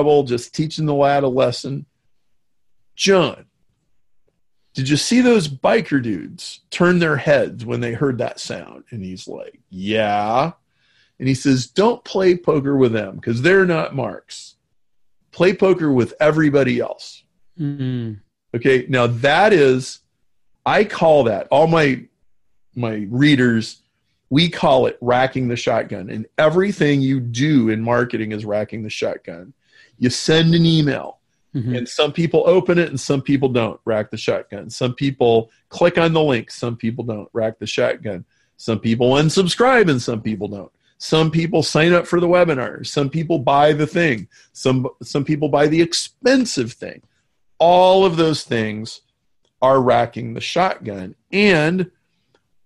Bible, just teaching the lad a lesson. John, did you see those biker dudes turn their heads when they heard that sound? And he's like, Yeah. And he says, Don't play poker with them because they're not marks. Play poker with everybody else. Mm-hmm. Okay. Now that is, I call that all my my readers, we call it racking the shotgun. And everything you do in marketing is racking the shotgun. You send an email Mhm. and some people open it and some people don't. Rack the shotgun. Some people click on the link some people don't. Rack the shotgun. Some people unsubscribe and some people don't. Some people sign up for the webinar. Some people buy the thing. Some some people buy the expensive thing. All of those things are racking the shotgun and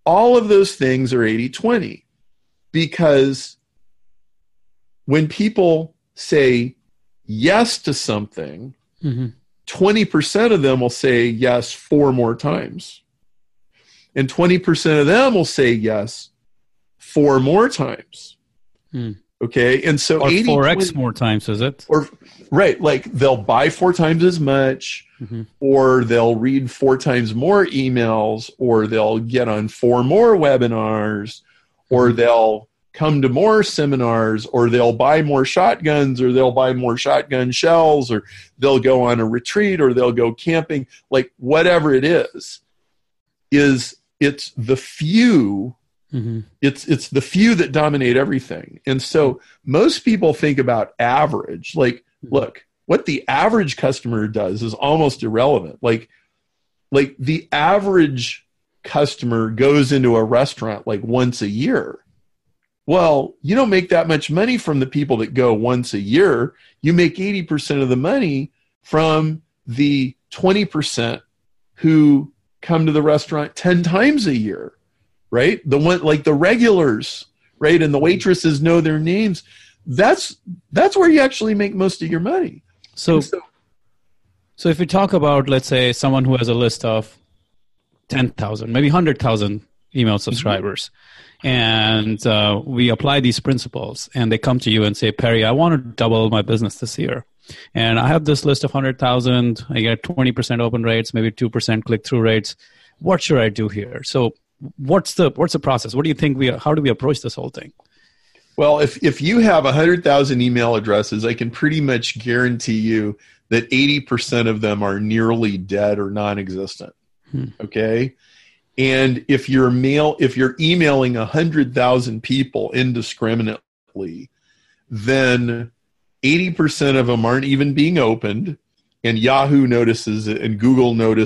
all of those things are 80-20 because when people say yes to something Mhm. 20% of them will say yes four more times. And 20% of them will say yes four more times. Hmm. Okay. And so Or 80 four X 20 more times, is it? or right, like they'll buy four times as much, Mhm. or they'll read four times more emails, or they'll get on four more webinars, or they'll come to more seminars, or they'll buy more shotguns, or they'll buy more shotgun shells, or they'll go on a retreat, or they'll go camping, like whatever it is, is it's the few Mhm. it's it's the few that dominate everything. And so most people think about average. Like look what the average customer does is almost irrelevant. Like like the average customer goes into a restaurant like once a year well you don't make that much money from the people that go once a year. You make 80% of the money from the 20% who come to the restaurant 10 times a year right? The one like the regulars right? And the waitresses know their names. That's that's where you actually make most of your money. So, so so if we talk about, let's say, someone who has a list of ten thousand, maybe hundred thousand email subscribers, and uh, we apply these principles, and they come to you and say, Perry, I want to double my business this year, and I have this list of hundred thousand. I get twenty percent open rates, maybe two percent click through rates. What should I do here? So, what's the what's the process? What do you think we? How do we approach this whole thing? well if if you have 100,000 email addresses i can pretty much guarantee you that 80% of them are nearly dead or non-existent Hmm. okay and if you're mail if you're emailing 100,000 people indiscriminately then 80% of them aren't even being opened. And Yahoo notices it and Google notices